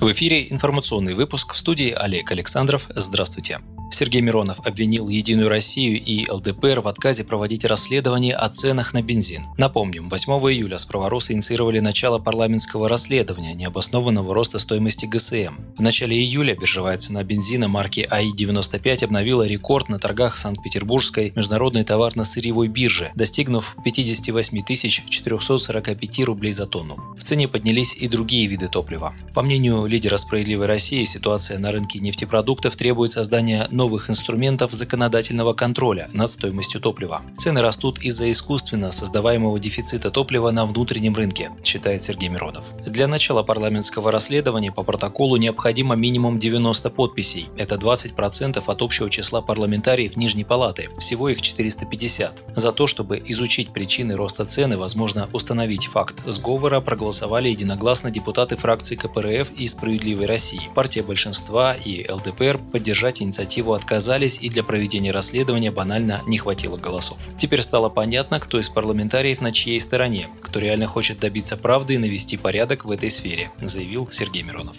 В эфире информационный выпуск в студии Олег Александров. Здравствуйте. Сергей Миронов обвинил Единую Россию и ЛДПР в отказе проводить расследование о ценах на бензин. Напомним, 8 июля справоросы инициировали начало парламентского расследования необоснованного роста стоимости ГСМ. В начале июля биржевая цена бензина марки АИ-95 обновила рекорд на торгах Санкт-Петербургской международной товарно-сырьевой биржи, достигнув 58 445 рублей за тонну. В цене поднялись и другие виды топлива. По мнению лидера «Справедливой России», ситуация на рынке нефтепродуктов требует создания новых инструментов законодательного контроля над стоимостью топлива. Цены растут из-за искусственно создаваемого дефицита топлива на внутреннем рынке, считает Сергей Миронов. Для начала парламентского расследования по протоколу необходимо минимум 90 подписей. Это 20% от общего числа парламентариев Нижней Палаты, всего их 450. За то, чтобы изучить причины роста цены, возможно установить факт сговора, проголосовали единогласно депутаты фракции КПРФ и «Справедливой России». Партия большинства и ЛДПР поддержать инициативу отказались и для проведения расследования банально не хватило голосов. Теперь стало понятно, кто из парламентариев на чьей стороне, кто реально хочет добиться правды и навести порядок в этой сфере, заявил Сергей Миронов.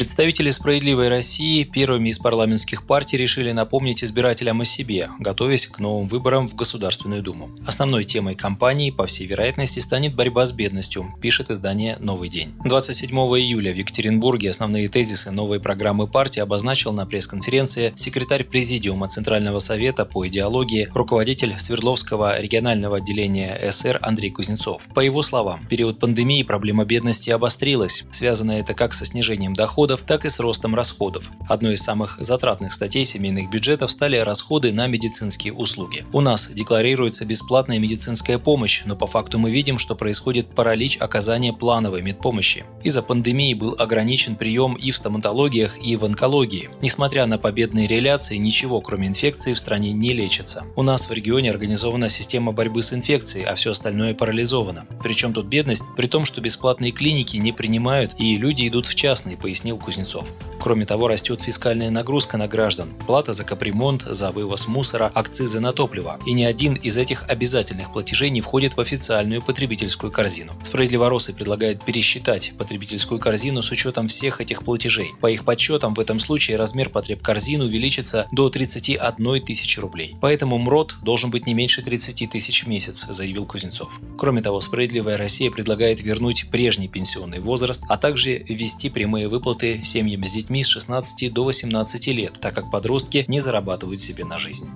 Представители «Справедливой России» первыми из парламентских партий решили напомнить избирателям о себе, готовясь к новым выборам в Государственную Думу. Основной темой кампании, по всей вероятности, станет борьба с бедностью, пишет издание «Новый день». 27 июля в Екатеринбурге основные тезисы новой программы партии обозначил на пресс-конференции секретарь Президиума Центрального совета по идеологии, руководитель Свердловского регионального отделения СР Андрей Кузнецов. По его словам, в период пандемии проблема бедности обострилась. Связано это как со снижением доходов, доходов, так и с ростом расходов. Одной из самых затратных статей семейных бюджетов стали расходы на медицинские услуги. У нас декларируется бесплатная медицинская помощь, но по факту мы видим, что происходит паралич оказания плановой медпомощи. Из-за пандемии был ограничен прием и в стоматологиях, и в онкологии. Несмотря на победные реляции, ничего кроме инфекции в стране не лечится. У нас в регионе организована система борьбы с инфекцией, а все остальное парализовано. Причем тут бедность, при том, что бесплатные клиники не принимают и люди идут в частные, пояснил Кузнецов. Кроме того, растет фискальная нагрузка на граждан, плата за капремонт, за вывоз мусора, акцизы на топливо. И ни один из этих обязательных платежей не входит в официальную потребительскую корзину. Справедливоросы предлагают пересчитать потребительскую корзину с учетом всех этих платежей. По их подсчетам, в этом случае размер потреб корзины увеличится до 31 тысячи рублей. Поэтому МРОД должен быть не меньше 30 тысяч в месяц, заявил Кузнецов. Кроме того, Справедливая Россия предлагает вернуть прежний пенсионный возраст, а также ввести прямые выплаты семьям с детьми детьми с 16 до 18 лет, так как подростки не зарабатывают себе на жизнь.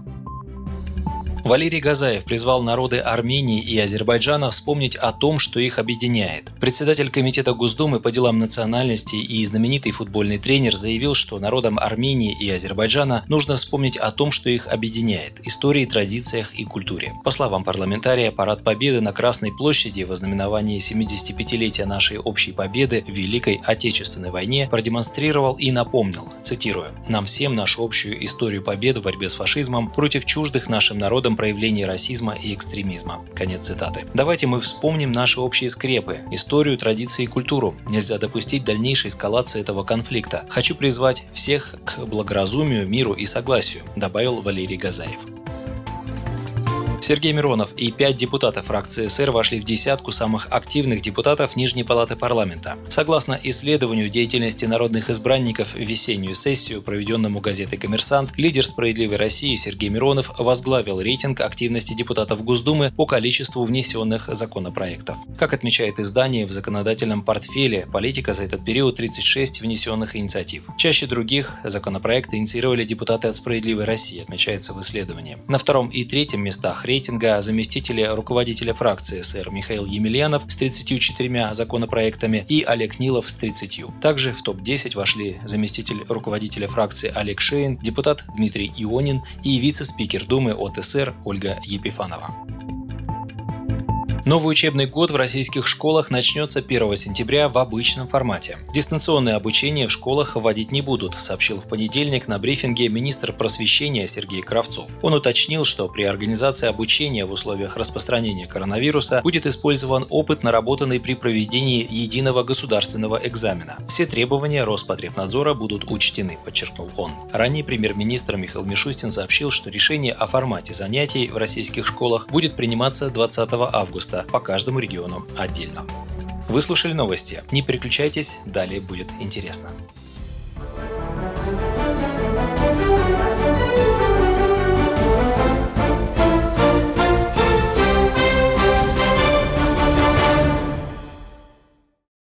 Валерий Газаев призвал народы Армении и Азербайджана вспомнить о том, что их объединяет. Председатель Комитета Госдумы по делам национальности и знаменитый футбольный тренер заявил, что народам Армении и Азербайджана нужно вспомнить о том, что их объединяет – истории, традициях и культуре. По словам парламентария, парад Победы на Красной площади в ознаменовании 75-летия нашей общей победы в Великой Отечественной войне продемонстрировал и напомнил, цитирую, «Нам всем нашу общую историю побед в борьбе с фашизмом против чуждых нашим народам примером проявления расизма и экстремизма. Конец цитаты. Давайте мы вспомним наши общие скрепы, историю, традиции и культуру. Нельзя допустить дальнейшей эскалации этого конфликта. Хочу призвать всех к благоразумию, миру и согласию, добавил Валерий Газаев. Сергей Миронов и пять депутатов фракции СР вошли в десятку самых активных депутатов Нижней палаты парламента. Согласно исследованию деятельности народных избранников в весеннюю сессию, проведенному газетой «Коммерсант», лидер «Справедливой России» Сергей Миронов возглавил рейтинг активности депутатов Госдумы по количеству внесенных законопроектов. Как отмечает издание, в законодательном портфеле политика за этот период 36 внесенных инициатив. Чаще других законопроекты инициировали депутаты от «Справедливой России», отмечается в исследовании. На втором и третьем местах рейтинга заместители руководителя фракции СР Михаил Емельянов с 34 законопроектами и Олег Нилов с 30. Также в топ-10 вошли заместитель руководителя фракции Олег Шейн, депутат Дмитрий Ионин и вице-спикер Думы от СР Ольга Епифанова. Новый учебный год в российских школах начнется 1 сентября в обычном формате. Дистанционное обучение в школах вводить не будут, сообщил в понедельник на брифинге министр просвещения Сергей Кравцов. Он уточнил, что при организации обучения в условиях распространения коронавируса будет использован опыт, наработанный при проведении единого государственного экзамена. Все требования Роспотребнадзора будут учтены, подчеркнул он. Ранее премьер-министр Михаил Мишустин сообщил, что решение о формате занятий в российских школах будет приниматься 20 августа по каждому региону отдельно. Вы слушали новости. Не переключайтесь, далее будет интересно.